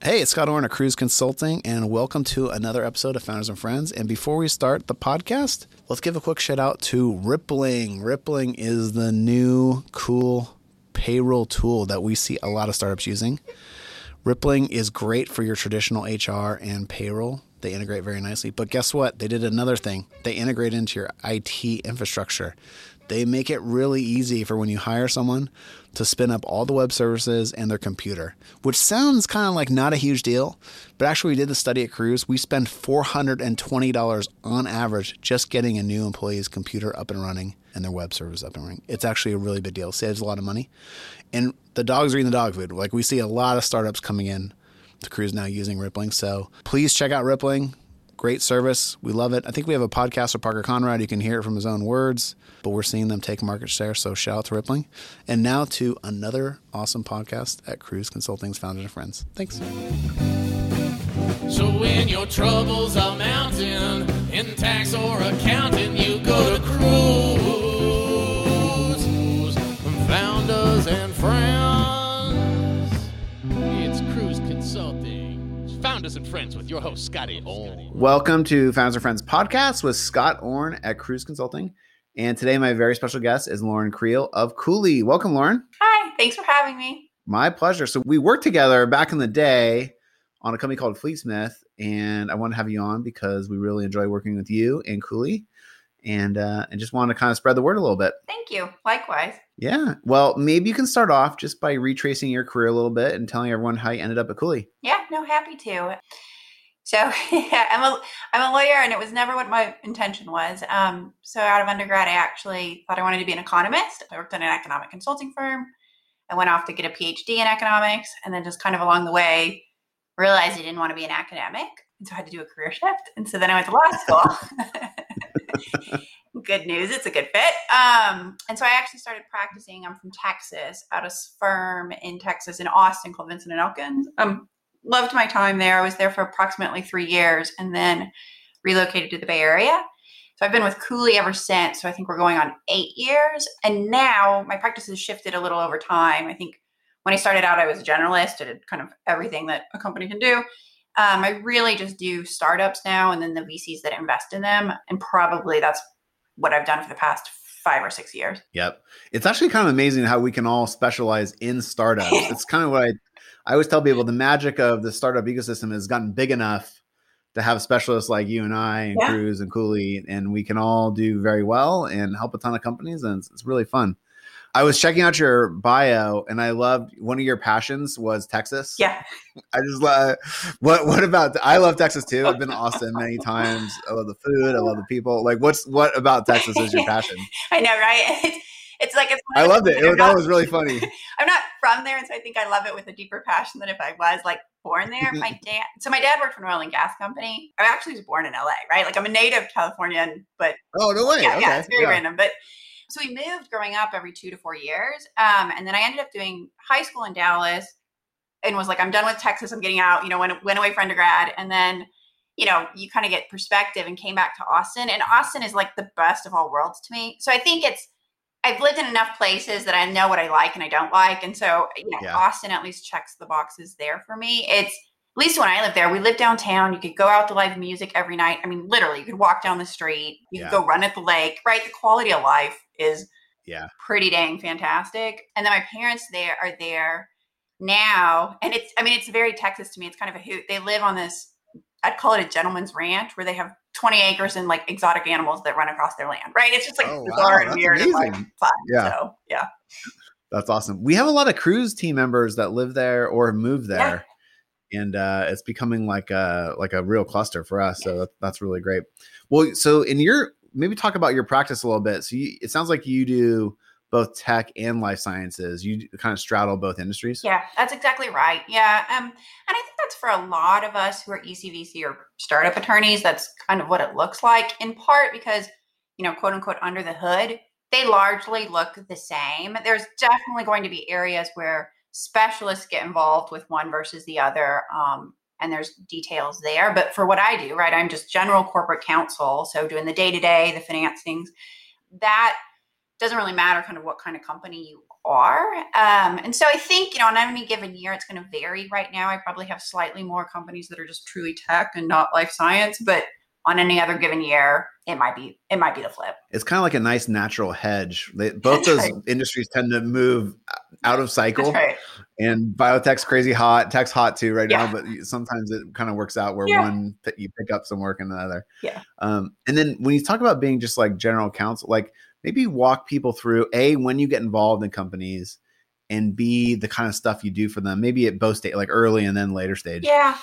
Hey, it's Scott Orn of Kruze Consulting, and welcome to another episode of Founders and Friends. And before we start the podcast, let's give a quick shout out to Rippling. Rippling is the new cool payroll tool that we see a lot of startups using. Rippling is great for your traditional HR and payroll. They integrate very nicely. But guess what? They did another thing. They integrate into your IT infrastructure. They make it really easy for when you hire someone to spin up all the web services and their computer, which sounds kind of like not a huge deal. But actually, we did the study at Kruze. We spend $420 on average just getting a new employee's computer up and running and their web service up and running. It's actually a really big deal. Saves a lot of money. And the dogs are eating the dog food. Like we see a lot of startups coming in to Kruze now using Rippling. So please check out Rippling. Great service. We love it. I think we have a podcast with Parker Conrad. You can hear it from his own words, but we're seeing them take market share. So shout out to Rippling. And now to another awesome podcast at Kruze Consulting's Founders and Friends. Thanks. So when your troubles are mounting in tax or accounting, you go to Kruze. Founders and friends. Founders and friends with your host Scotty Orn. Welcome to Founders and Friends podcast with Scott Orn at Kruze Consulting. And today, my very special guest is Lauren Creel of Cooley. Welcome, Lauren. Hi, thanks for having me. My pleasure. So, we worked together back in the day on a company called Fleetsmith, and I want to have you on because we really enjoy working with you and Cooley, and uh, and just want to kind of spread the word a little bit. Thank you. Likewise. Yeah. Well, maybe you can start off just by retracing your career a little bit and telling everyone how you ended up at Cooley. Yeah, no, happy to. So yeah, I'm a I'm a lawyer, and it was never what my intention was. Um, so out of undergrad, I actually thought I wanted to be an economist. I worked in an economic consulting firm. I went off to get a PhD in economics, and then just kind of along the way, realized I didn't want to be an academic, and so I had to do a career shift. And so then I went to law school. good news, it's a good fit. Um, and so I actually started practicing. I'm from Texas, at a firm in Texas in Austin called Vinson and Elkins. Um, loved my time there. I was there for approximately three years, and then relocated to the Bay Area. So I've been with Cooley ever since. So I think we're going on eight years. And now my practice has shifted a little over time. I think when I started out, I was a generalist. I did kind of everything that a company can do. Um, I really just do startups now and then the VCs that invest in them. And probably that's what I've done for the past five or six years. Yep. It's actually kind of amazing how we can all specialize in startups. it's kind of what I, I always tell people the magic of the startup ecosystem has gotten big enough to have specialists like you and I and Yeah. Kruze and Cooley, and we can all do very well and help a ton of companies. And it's, it's really fun. I was checking out your bio and I loved one of your passions was Texas. Yeah. I just love what what about I love Texas too. I've been to Austin many times. I love the food, I love the people. Like what's what about Texas is your passion? I know, right? It's, it's like it's. I loved it. It was, I'm that was really funny. I'm not from there, and so I think I love it with a deeper passion than if I was like born there. My dad, so my dad worked for an oil and gas company. I actually was born in LA, right? Like I'm a native Californian, but Oh no way. yeah, okay. yeah, it's very yeah. random. But so we moved growing up every two to four years, um, and then I ended up doing high school in Dallas, and was like, I'm done with Texas. I'm getting out. You know, went went away for undergrad, and then you know, you kind of get perspective and came back to Austin. And Austin is like the best of all worlds to me. So I think it's I've lived in enough places that I know what I like and I don't like. And so, you know, Yeah. Austin at least checks the boxes there for me. It's at least when I lived there, we lived downtown. You could go out to live music every night. I mean, literally, you could walk down the street, you Yeah. could go run at the lake, right? The quality of life is Yeah. pretty dang fantastic. And then my parents there are there now. And it's I mean, it's very Texas to me. It's kind of a hoot. They live on this, I'd call it a gentleman's ranch where they have 20 acres and like exotic animals that run across their land, right? It's just like Oh, wow, bizarre and that's weird and like fun. Yeah. So yeah. That's awesome. We have a lot of Kruze team members that live there or move there. And uh, it's becoming like a like a real cluster for us. So that, that's really great. Well, so in your maybe talk about your practice a little bit. So you, it sounds like you do both tech and life sciences. You kind of straddle both industries. Yeah, that's exactly right. Yeah. Um, and I think that's for a lot of us who are ECVC or startup attorneys, that's kind of what it looks like, in part because, you know, quote unquote, under the hood, they largely look the same. There's definitely going to be areas where specialists get involved with one versus the other. Um, and there's details there. But for what I do, right, I'm just general corporate counsel. So doing the day to day, the finance things, that doesn't really matter kind of what kind of company you are. Um, and so I think, you know, on any given year, it's going to vary. Right now, I probably have slightly more companies that are just truly tech and not life science, but on any other given year, it might be it might be the flip. It's kind of like a nice natural hedge. They, both That's those right. industries tend to move out of cycle. Right. And biotech's crazy hot. Tech's hot too right Yeah. now, but sometimes it kind of works out where Yeah. one you pick up some work in the other. Yeah. Um, and then when you talk about being just like general counsel, like maybe walk people through a when you get involved in companies, and b the kind of stuff you do for them. Maybe at both stage, like early and then later stage. Yeah.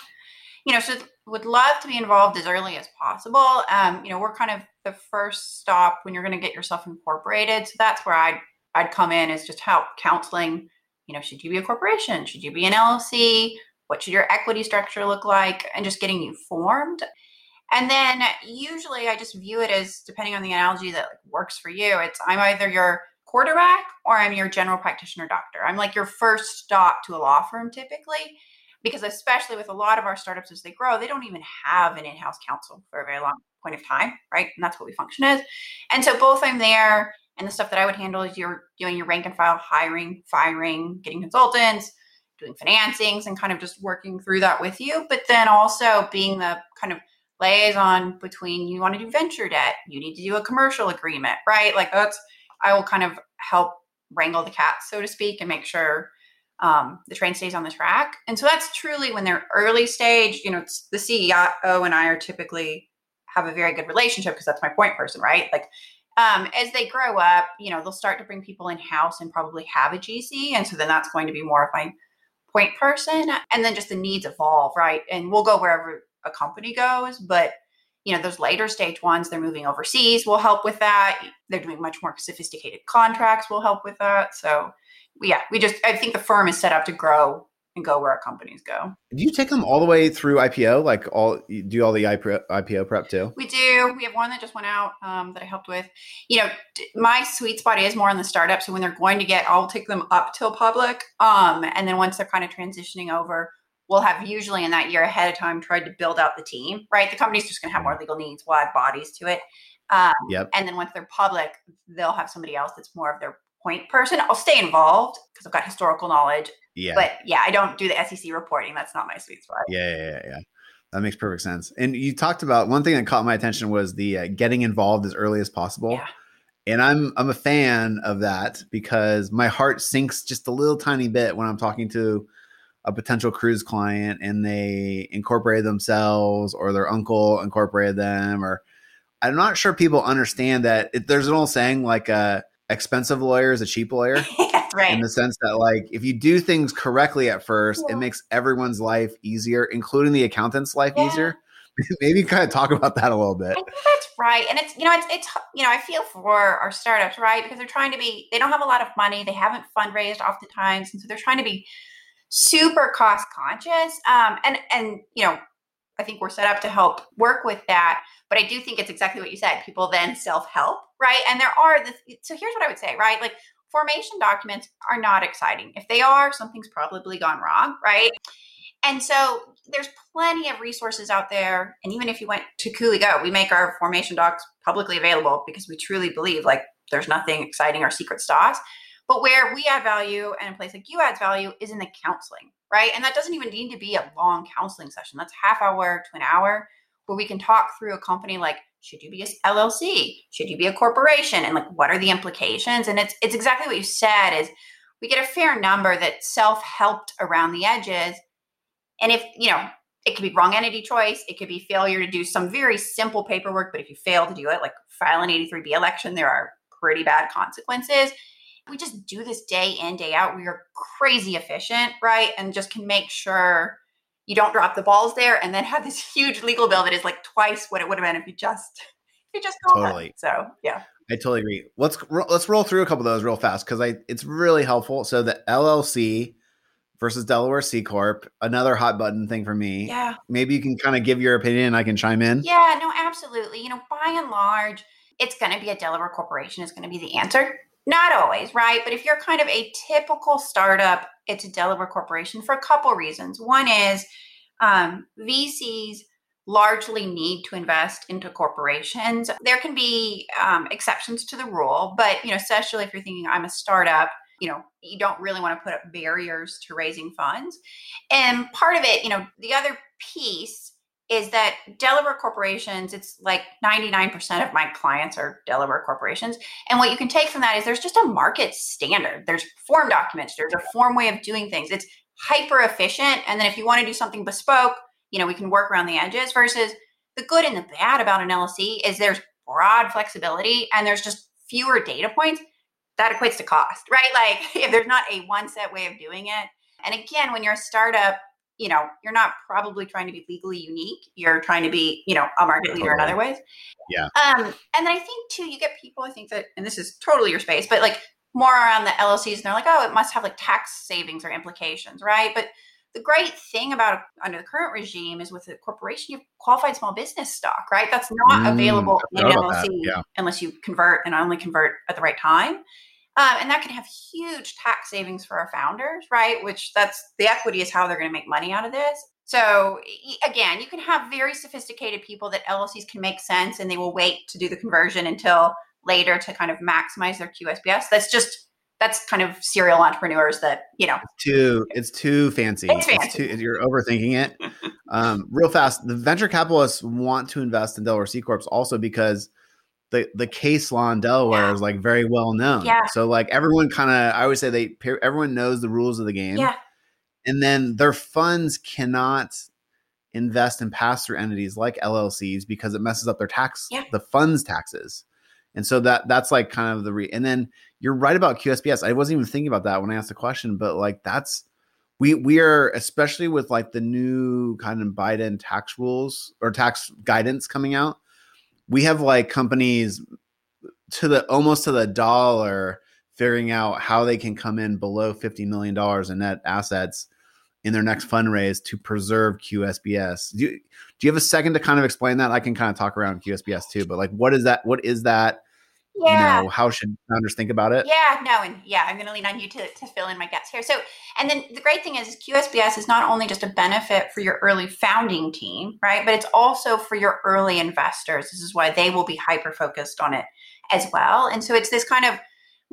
You know, so would love to be involved as early as possible. Um, you know, we're kind of the first stop when you're going to get yourself incorporated. So that's where I'd I'd come in is just help counseling. You know, should you be a corporation? Should you be an LLC? What should your equity structure look like? And just getting you formed. And then usually I just view it as depending on the analogy that works for you. It's I'm either your quarterback or I'm your general practitioner doctor. I'm like your first stop to a law firm typically because especially with a lot of our startups as they grow, they don't even have an in-house counsel for a very long point of time, right? And that's what we function as. And so both I'm there and the stuff that I would handle is you're doing your rank and file hiring, firing, getting consultants, doing financings and kind of just working through that with you. But then also being the kind of liaison between you want to do venture debt, you need to do a commercial agreement, right? Like that's I will kind of help wrangle the cats, so to speak, and make sure um, the train stays on the track. And so that's truly when they're early stage. You know, the CEO and I are typically have a very good relationship because that's my point person, right? Like um, as they grow up, you know, they'll start to bring people in house and probably have a GC, and so then that's going to be more of my point person. And then just the needs evolve, right? And we'll go wherever a company goes, but you know those later stage ones they're moving overseas will help with that they're doing much more sophisticated contracts will help with that so yeah we just i think the firm is set up to grow and go where our companies go Do you take them all the way through IPO? Like all do all the IPO, prep too? we do we have one that just went out um, that i helped with you know my sweet spot is more on the startup so when they're going to get i'll take them up till public um, and then once they're kind of transitioning over we'll have usually in that year ahead of time tried to build out the team right the company's just going to have more legal needs we'll add bodies to it um, Yep. and then once they're public they'll have somebody else that's more of their point person i'll stay involved because i've got historical knowledge Yeah. but yeah i don't do the sec reporting that's not my sweet spot Yeah, yeah, yeah, yeah. That makes perfect sense. And you talked about one thing that caught my attention was the uh, getting involved as early as possible. Yeah. And I'm I'm a fan of that because my heart sinks just a little tiny bit when I'm talking to a potential Kruze client and they incorporate themselves or their uncle incorporated them or I'm not sure people understand that it, there's an old saying like a expensive lawyer is a cheap lawyer right in the sense that like if you do things correctly at first Yeah. it makes everyone's life easier including the accountant's life Yeah. easier maybe kind of talk about that a little bit that's right, and it's you know it's it's you know I feel for our startups right because they're trying to be they don't have a lot of money they haven't fundraised oftentimes and so they're trying to be super cost conscious um, and and you know I think we're set up to help work with that but I do think it's exactly what you said people then self help right and there are the so here's what I would say right like formation documents are not exciting if they are something's probably gone wrong right and so there's plenty of resources out there. And even if you went to Cooley Go, we make our formation docs publicly available because we truly believe like there's nothing exciting or secret sauce. But where we add value and a place like you adds value is in the counseling, right? And that doesn't even need to be a long counseling session. That's half hour to an hour where we can talk through a company like should you be a LLC? Should you be a corporation? And like what are the implications? And it's it's exactly what you said is we get a fair number that self-helped around the edges and if, you know, it could be wrong entity choice, it could be failure to do some very simple paperwork, but if you fail to do it, like file an 83B election, there are pretty bad consequences. We just do this day in, day out. We are crazy efficient, right? And just can make sure you don't drop the balls there and then have this huge legal bill that is like twice what it would have been if you just if you just. Totally. So yeah. i totally agree let's let's roll through a couple of those real fast because i it's really helpful so the llc versus delaware c corp another hot button thing for me Yeah. maybe you can kind of give your opinion and i can chime in Yeah, no, absolutely. You know, by and large, it's going to be a Delaware corporation is going to be the answer. Not always, right? But if you're kind of a typical startup, it's a Delaware corporation for a couple reasons. One is um, VCs largely need to invest into corporations. There can be um, exceptions to the rule, but you know, especially if you're thinking I'm a startup, you know, you don't really want to put up barriers to raising funds. And part of it, you know, the other piece is that Delaware corporations, it's like 99% of my clients are Delaware corporations. And what you can take from that is there's just a market standard. There's form documents, there's a form way of doing things. It's hyper efficient. And then if you want to do something bespoke, you know, we can work around the edges versus the good and the bad about an LLC is there's broad flexibility and there's just fewer data points that equates to cost, right? Like if there's not a one set way of doing it. And again, when you're a startup, you know, you're not probably trying to be legally unique. You're trying to be, you know, a market leader in other ways. Yeah. Um, and then I think too, you get people, I think that, and this is totally your space, but like more around the LLCs and they're like, oh, it must have like tax savings or implications, right? But the great thing about under the current regime is with a corporation, you have qualified small business stock, right? That's not Mm, available in an forgot about LLC yeah. unless you convert and only convert at the right time. Um, and that can have huge tax savings for our founders, right? Which that's the equity is how they're going to make money out of this. So again, you can have very sophisticated people that LLCs can make sense and they will wait to do the conversion until later to kind of maximize their QSBS. That's just that's kind of serial entrepreneurs that you know It's too it's too fancy. It's fancy. too you're overthinking it. um, real fast, the venture capitalists want to invest in Delaware C corps also because the the case law in Delaware Yeah. is like very well known. Yeah. So like everyone kind of I always say they everyone knows the rules of the game. yeah and then their funds cannot invest in pass through entities like LLCs because it messes up their tax Yeah. the funds taxes. And so that that's like kind of the re and then you're right about QSBS. I wasn't even thinking about that when I asked the question, but like that's we we are especially with like the new kind of Biden tax rules or tax guidance coming out. We have like companies to the almost to the dollar figuring out how they can come in below 50 million dollars in net assets in their next fundraise to preserve QSBS. Do you, do you have a second to kind of explain that? I can kind of talk around QSBS too, but like what is that? What is that? Yeah You know, how should founders think about it? Yeah, no, and yeah, I'm going to lean on you to, to fill in my gaps here. So, and then the great thing is, is QSBS is not only just a benefit for your early founding team, right? But it's also for your early investors. This is why they will be hyper focused on it as well. And so it's this kind of,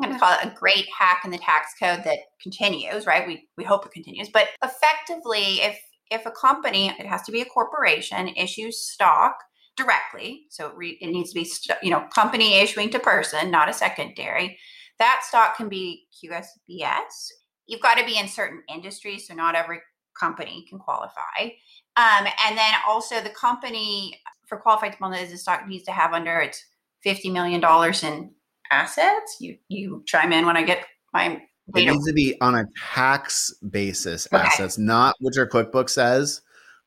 I'm going to call it a great hack in the tax code that continues, right? We we hope it continues, but effectively, if if a company, it has to be a corporation, issues stock directly, so it, re, it needs to be st- you know company issuing to person, not a secondary. That stock can be QSBS. You've got to be in certain industries, so not every company can qualify. Um, and then also the company for qualified small business stock needs to have under its fifty million dollars in assets. You you chime in when I get my It needs to be on a tax basis Okay. assets, not what your QuickBooks says,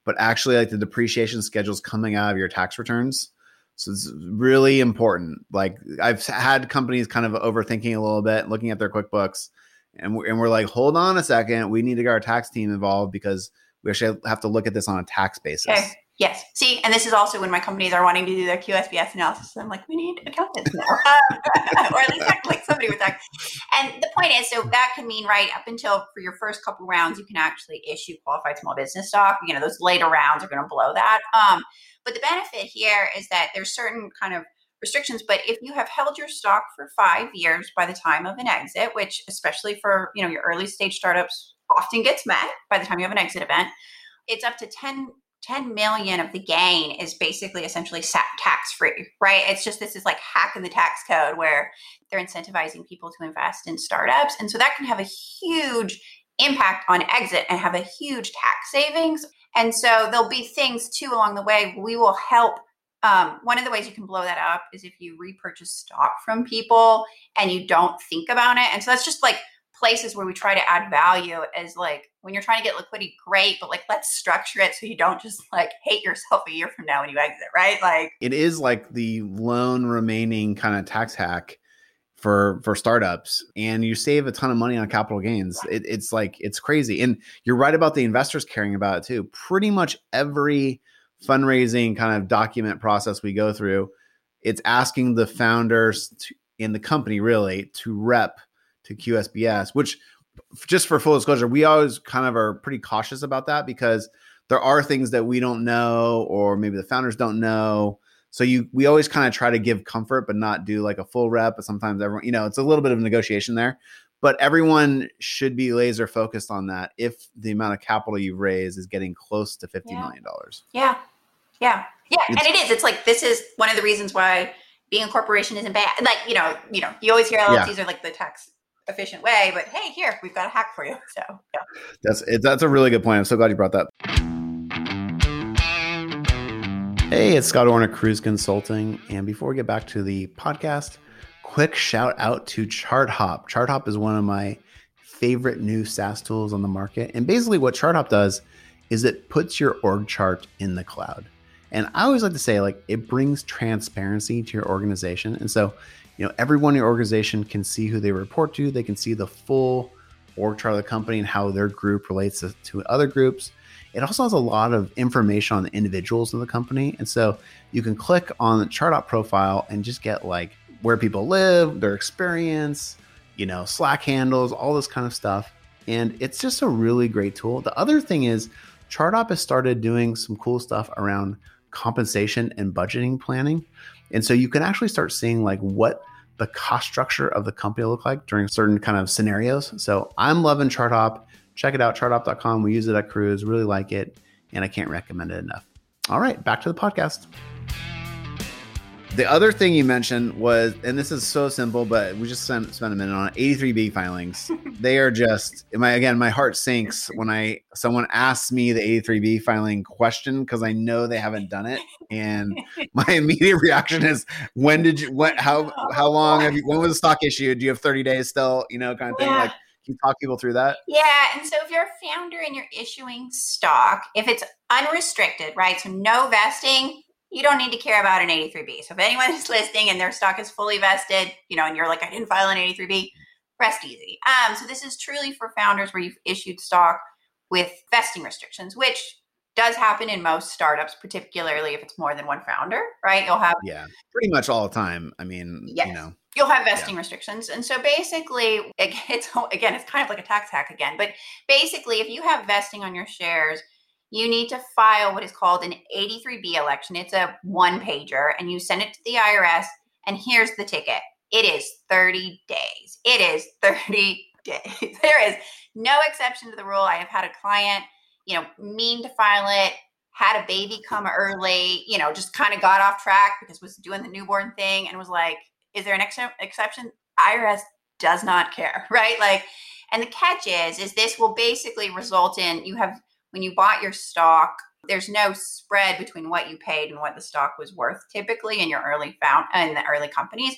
but actually like the depreciation schedules coming out of your tax returns. So it's really important. Like I've had companies kind of overthinking a little bit, looking at their QuickBooks, and we're, and we're like, hold on a second, we need to get our tax team involved because we actually have to look at this on a tax basis. Okay. Yes. See, and this is also when my companies are wanting to do their QSBS analysis. I'm like, we need accountants now, um, or at least like somebody with that. And the point is, so that can mean right up until for your first couple rounds, you can actually issue qualified small business stock. You know, those later rounds are going to blow that. Um, but the benefit here is that there's certain kind of restrictions. But if you have held your stock for five years by the time of an exit, which especially for you know your early stage startups often gets met by the time you have an exit event, it's up to 10 10 million of the gain is basically essentially tax free, right? It's just this is like hack in the tax code where they're incentivizing people to invest in startups. And so that can have a huge impact on exit and have a huge tax savings. And so there'll be things too along the way. We will help. Um, one of the ways you can blow that up is if you repurchase stock from people and you don't think about it. And so that's just like places where we try to add value is like when you're trying to get liquidity, great, but like let's structure it so you don't just like hate yourself a year from now when you exit, right? Like it is like the lone remaining kind of tax hack for for startups and you save a ton of money on capital gains it, it's like it's crazy and you're right about the investors caring about it too pretty much every fundraising kind of document process we go through it's asking the founders to, in the company really to rep to qsbs which just for full disclosure we always kind of are pretty cautious about that because there are things that we don't know or maybe the founders don't know so you we always kind of try to give comfort but not do like a full rep but sometimes everyone you know it's a little bit of negotiation there but everyone should be laser focused on that if the amount of capital you raise is getting close to fifty Yeah. million dollars. Yeah. Yeah. Yeah. and It's- it is. Like this is one of the reasons why being a corporation isn't bad. Like, you know, you know, you always hear Yeah. Are like the tax efficient way, but hey, here, we've got a hack for you. So yeah. That's that's a really good point. I'm so glad you brought that. Hey, it's Scott Ornick, Kruze Consulting, and before we get back to the podcast, quick shout out to ChartHop. ChartHop is one of my favorite new SaaS tools on the market, and basically what ChartHop does is it puts your org chart in the cloud. And I always like to say, like, it brings transparency to your organization, and so you know everyone in your organization can see who they report to. They can see the full org chart of the company and how their group relates to, to other groups. It also has a lot of information on the individuals in the company. And so you can click on the chart profile and just get like where people live, their experience, you know, Slack handles, all this kind of stuff. And it's just a really great tool. The other thing is, ChartHop has started doing some cool stuff around compensation and budgeting planning. And so you can actually start seeing like what the cost structure of the company look like during certain kind of scenarios. So I'm loving ChartHop. Check it out, charthop.com. We use it at Kruze, really like it, and I can't recommend it enough. All right, back to the podcast. The other thing you mentioned was, and this is so simple, but we just spent, spent a minute on it, 83B filings. they are just my again, my heart sinks when I someone asks me the 83B filing question because I know they haven't done it. And my immediate reaction is, when did you what how oh, how long have you when was the stock issued? Do you have 30 days still? You know, kind of thing. Yeah. Like can you talk people through that? Yeah, and so if you're a founder and you're issuing stock, if it's unrestricted, right? So no vesting, you don't need to care about an 83B. So if anyone is listening and their stock is fully vested, you know, and you're like, I didn't file an 83B, rest easy. Um, so this is truly for founders where you've issued stock with vesting restrictions, which does happen in most startups, particularly if it's more than one founder, right? You'll have Yeah, pretty much all the time. I mean, Yes. you know, you'll have vesting restrictions and so basically it- it's again it's kind of like a tax hack again but basically if you have vesting on your shares you need to file what is called an 83b election. It's a one pager and you send it to the irs and here's the ticket. It is 30 days. It is 30 days. There is no exception to the rule. I have had a client you know mean to file it had a baby come early you know just kind of got off track because was doing the newborn thing and was like is there an ex- exception? IRS does not care, right? Like, and the catch is, is this will basically result in you have when you bought your stock, there's no spread between what you paid and what the stock was worth typically in your early found in the early companies,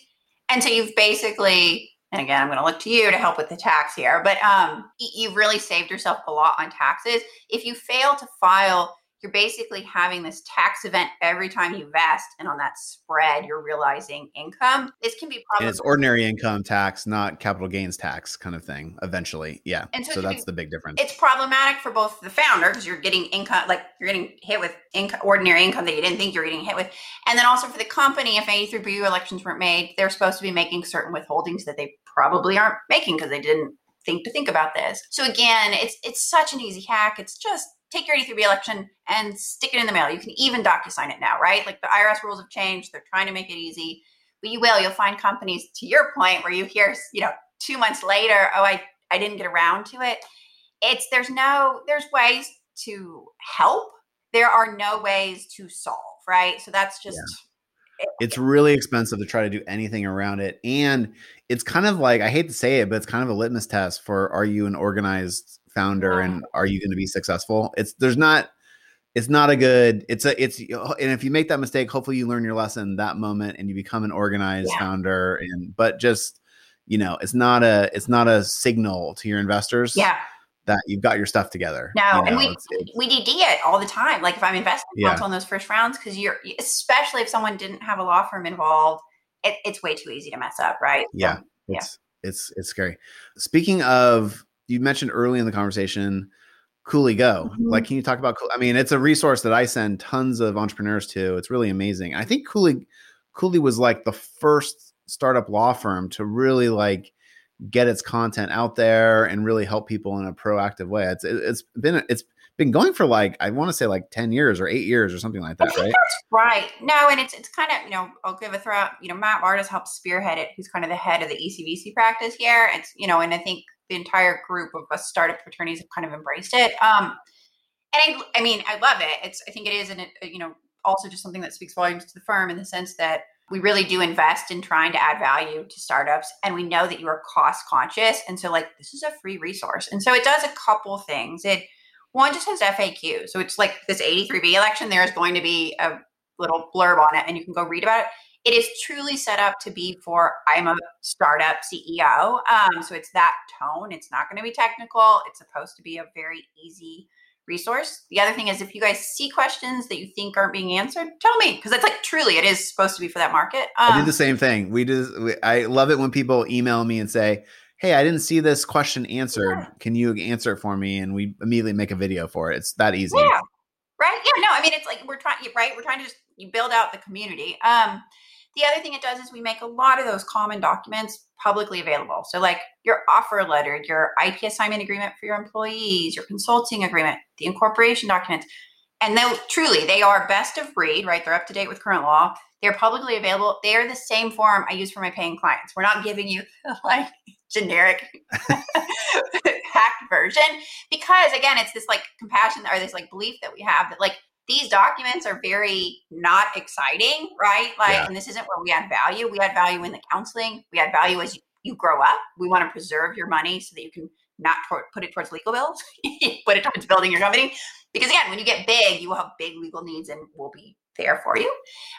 and so you've basically. And again, I'm going to look to you to help with the tax here, but um, you've really saved yourself a lot on taxes. If you fail to file you're basically having this tax event every time you vest and on that spread you're realizing income this can be probably it's ordinary income tax, not capital gains tax kind of thing. Eventually, yeah. And so so that's be- the big difference. it's problematic for both the founder because you're getting income like you're getting hit with income, ordinary income that you didn't think you were getting hit with and then also for the company if 83bu elections weren't made they're supposed to be making certain withholdings that they probably aren't making because they didn't think to think about this so again it's it's such an easy hack it's just take your 83b election and stick it in the mail. You can even docu-sign it now right? Like the irs rules have changed. They're trying to make it easy. But you will. You'll find companies to your point where you hear you know two months later oh i i didn't get around to it. It's there's no there's ways to help. There are no ways to solve right? So that's just it's really expensive to try to do anything around it. And it's kind of like i hate to say it but it's kind of a litmus test for are you an organized founder and are you going to be successful it's there's not it's not a good it's a it's and if you make that mistake hopefully you learn your lesson that moment and you become an organized Yeah. founder and but just you know it's not a it's not a signal to your investors yeah that you've got your stuff together No, You and we it's- it's- we DD it all the time. Like if I'm investing Yeah. in those first rounds, because you're especially if someone didn't have a law firm involved, it, it's way too easy to mess up, right? So, yeah yeah. it's it's it's scary speaking of you mentioned early in the conversation Cooley Go. Mhm. Like, can you talk about? Cool- I mean, it's a resource that I send tons of entrepreneurs to. It's really amazing. I think Cooley Cooley was like the first startup law firm to really like get its content out there and really help people in a proactive way. It's it's been it's been going for like I want to say like ten years or eight years or something like that, right? that's right. No, and it's it's kind of you know I'll give a throw out. You know, Matt Vardas helped spearhead it. Who's kind of the head of the ECVC practice here. It's you know, and I think the entire group of us startup attorneys have kind of embraced it. Um, and I, I mean, I love it. It's I think it is, and you know, also just something that speaks volumes to the firm in the sense that we really do invest in trying to add value to startups, and we know that you are cost conscious, and so like this is a free resource, and so it does a couple things. It one just has FAQ, so it's like this 83B election. There is going to be a little blurb on it, and you can go read about it. It is truly set up to be for I'm a startup CEO, um, so it's that tone. It's not going to be technical. It's supposed to be a very easy resource. The other thing is if you guys see questions that you think aren't being answered, tell me because it's like truly it is supposed to be for that market. Um, I do the same thing. We just we, I love it when people email me and say, "Hey, I didn't see this question answered. Yeah. Can you answer it for me?" And we immediately make a video for it. It's that easy. Yeah. Right. Yeah. No, I mean, it's like we're trying, right? We're trying to just you build out the community. Um, the other thing it does is we make a lot of those common documents publicly available. So, like your offer letter, your IP assignment agreement for your employees, your consulting agreement, the incorporation documents. And though truly they are best of breed, right? They're up to date with current law. They're publicly available. They are the same form I use for my paying clients. We're not giving you like generic hacked version because again, it's this like compassion or this like belief that we have that like these documents are very not exciting, right? Like, Yeah. and this isn't where we add value. We add value in the counseling. We add value as you, you grow up. We want to preserve your money so that you can not put it towards legal bills, put it towards building your company. Because again, when you get big, you will have big legal needs and we'll be there for you.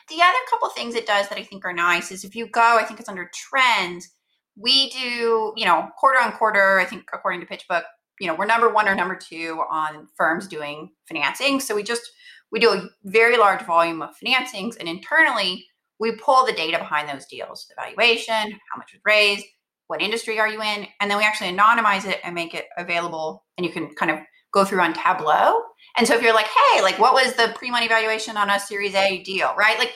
The other couple things it does that I think are nice is if you go, I think it's under trends, we do, you know, quarter on quarter, I think according to PitchBook, you know, we're number one or number two on firms doing financing. So we just, we do a very large volume of financings and internally we pull the data behind those deals, the valuation, how much was raised, what industry are you in, and then we actually anonymize it and make it available and you can kind of go through on Tableau. And so if you're like, hey, like what was the pre-money valuation on a series A deal, right? Like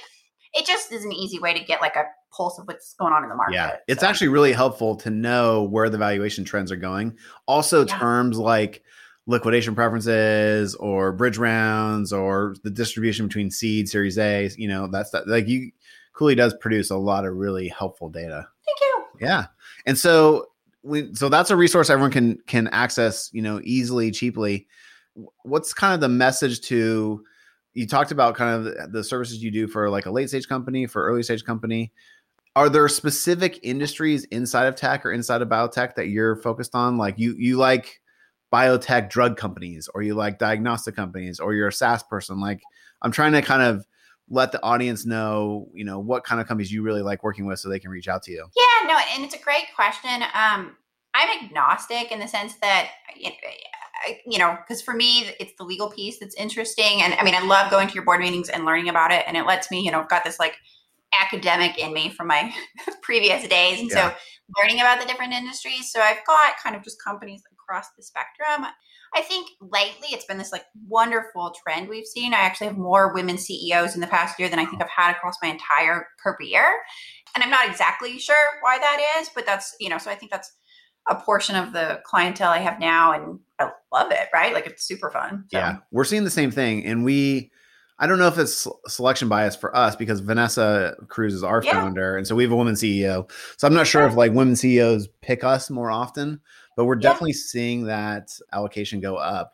it just is an easy way to get like a pulse of what's going on in the market. Yeah, it's So, actually really helpful to know where the valuation trends are going. Also, Yeah. terms like liquidation preferences or bridge rounds or the distribution between seed, Series A. You know, that's that. Like you, Cooley does produce a lot of really helpful data. thank you. Yeah, and so we so that's a resource everyone can can access. You know, easily, cheaply. What's kind of the message to? You talked about kind of the- the services you do for like a late stage company, for early stage company. Are there specific industries inside of tech or inside of biotech that you're focused on? Like you you like biotech drug companies, or you like diagnostic companies, or you're a SaaS person. Like I'm trying to kind of let the audience know, you know, what kind of companies you really like working with, so they can reach out to you. Yeah, no, and it's a great question. Um, I'm agnostic in the sense that you know, I- you know, because for me, it's the legal piece that's interesting, and I mean, I love going to your board meetings and learning about it, and it lets me, you know, I've got this like academic in me from my previous days, and Yeah. so learning about the different industries. So I've got kind of just companies across the spectrum. I think lately it's been this like wonderful trend we've seen. I actually have more women CEOs in the past year than I think I've had across my entire career. And I'm not exactly sure why that is, but that's, you know, so I think that's a portion of the clientele I have now and I love it, right? Like it's super fun. So, Yeah, we're seeing the same thing, and we. I don't know if it's selection bias for us because Vanessa Kruze is our Yeah. founder, and so we have a woman CEO. So I'm not sure Yeah. if like women CEOs pick us more often, but we're Yeah. definitely seeing that allocation go up.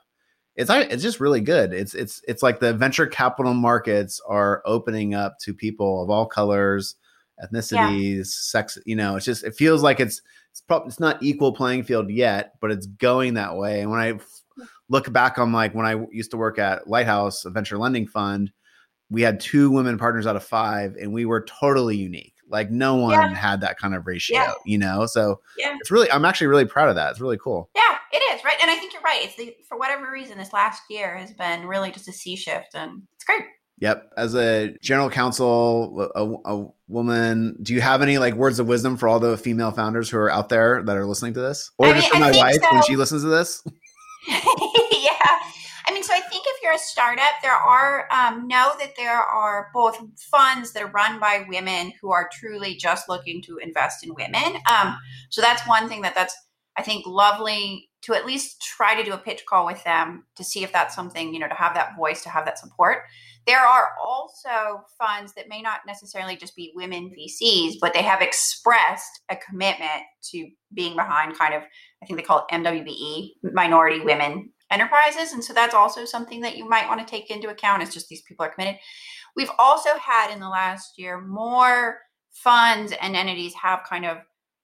It's it's just really good. It's it's it's like the venture capital markets are opening up to people of all colors, ethnicities, sex. You know, it's just it feels like it's it's probably it's not equal playing field yet, but it's going that way. And when I look back on like when I used to work at Lighthouse, a venture lending fund, we had two women partners out of five, and we were totally unique. Like no one Yeah. had that kind of ratio, Yeah. you know. So Yeah. it's really, I'm actually really proud of that. It's really cool. Yeah, it is, right? And I think you're right. It's the, for whatever reason, this last year has been really just a sea shift and it's great. Yep. As a general counsel, a, a woman, do you have any like words of wisdom for all the female founders who are out there that are listening to this, or I just mean, for I my wife when she listens to this? yeah. I mean, so I think if you're a startup, there are, um, know that there are both funds that are run by women who are truly just looking to invest in women. Um, so that's one thing that that's, I think, lovely to at least try to do a pitch call with them to see if that's something, you know, to have that voice, to have that support. There are also funds that may not necessarily just be women VCs, but they have expressed a commitment to being behind kind of, I think they call it MWBE, minority women enterprises. And so that's also something that you might want to take into account. It's just these people are committed. We've also had in the last year more funds and entities have kind of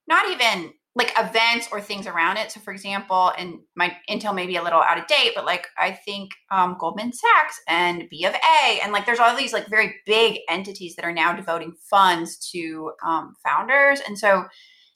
not even like events or things around it. So, for example, and my intel may be a little out of date, but like I think um, Goldman Sachs and B of A, and like there's all these like very big entities that are now devoting funds to um, founders. And so,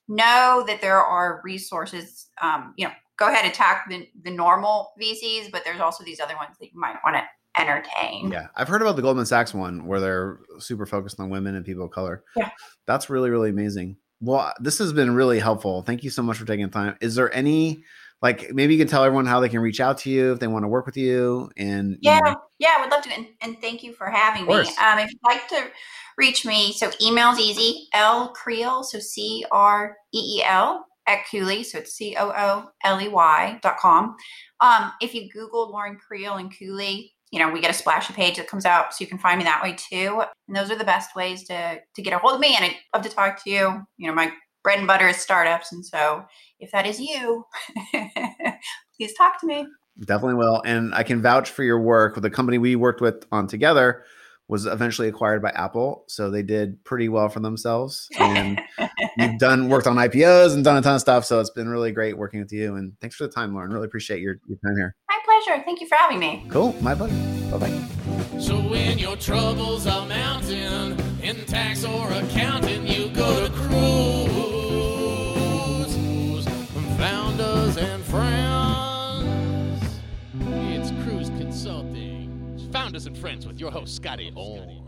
know that there are resources. Um, you know, go ahead and attack the, the normal VCs, but there's also these other ones that you might want to entertain. Yeah, I've heard about the Goldman Sachs one where they're super focused on women and people of color. Yeah, that's really really amazing. Well, this has been really helpful. Thank you so much for taking the time. Is there any like maybe you can tell everyone how they can reach out to you if they want to work with you and yeah you know. yeah i would love to and, and thank you for having me um, if you'd like to reach me so email's easy l creel so c-r-e-e-l at cooley so it's c-o-o-l-e-y dot com um, if you google lauren creel and cooley you know, we get a splashy page that comes out so you can find me that way too. And those are the best ways to to get a hold of me. And I'd love to talk to you. You know, my bread and butter is startups. And so if that is you, please talk to me. Definitely will. And I can vouch for your work with the company we worked with on together was eventually acquired by Apple. So they did pretty well for themselves. And you've done worked on IPOs and done a ton of stuff. So it's been really great working with you. And thanks for the time, Lauren. Really appreciate your, your time here. My pleasure. Thank you for having me. Cool. My pleasure. Bye bye. So when your troubles are mounting in tax or accounting, you go to Kruze. And friends with your host, Scotty Orn.